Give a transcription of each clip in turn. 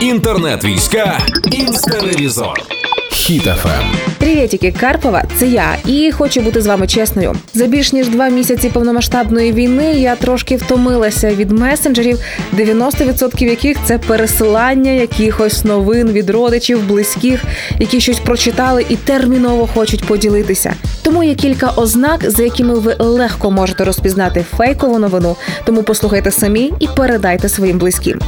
Інтернет-війська Інстеревізор. Хіт-ФМ. Привітики, Карпова, це я, і хочу бути з вами чесною. За більш ніж два місяці повномасштабної війни я трошки втомилася від месенджерів, 90% яких це пересилання якихось новин від родичів, близьких, які щось прочитали і терміново хочуть поділитися. Тому є кілька ознак, за якими ви легко можете розпізнати фейкову новину. Тому послухайте самі і передайте своїм близьким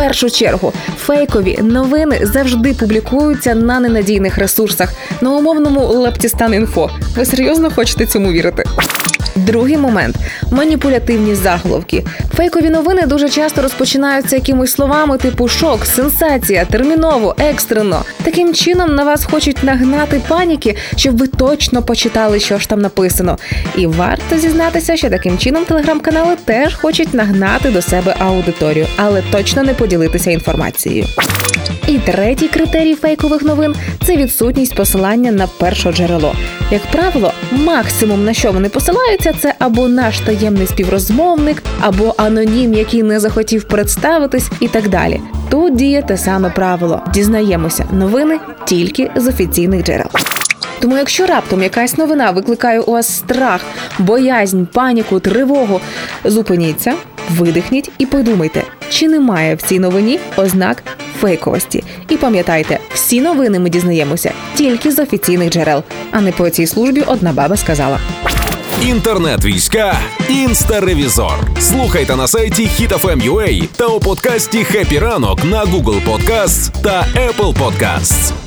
першу чергу фейкові новини завжди публікуються на ненадійних ресурсах на умовному Лептістан інфо. Ви серйозно хочете цьому вірити? Другий момент маніпулятивні заголовки. Фейкові новини дуже часто розпочинаються якимись словами типу шок, сенсація, терміново, екстрено. Таким чином на вас хочуть нагнати паніки, щоб ви точно почитали, що ж там написано. І варто зізнатися, що таким чином телеграм-канали теж хочуть нагнати до себе аудиторію, але точно не поділитися інформацією. І третій критерій фейкових новин це відсутність посилання на перше джерело. Як правило, максимум на що вони посилаються, це або наш таємний співрозмовник, або анонім, який не захотів представитись, і так далі. Тут діє те саме правило: дізнаємося новини тільки з офіційних джерел. Тому, якщо раптом якась новина викликає у вас страх, боязнь, паніку, тривогу, зупиніться, видихніть і подумайте, чи немає в цій новині ознак фейковості. І пам'ятайте, всі новини ми дізнаємося тільки з офіційних джерел, а не по цій службі одна баба сказала. Інтернет-війська інстаревізор. Слухайте на сайті HitFM.ua та у подкасті «Хеппі ранок» на Google Podcasts та Apple Podcasts.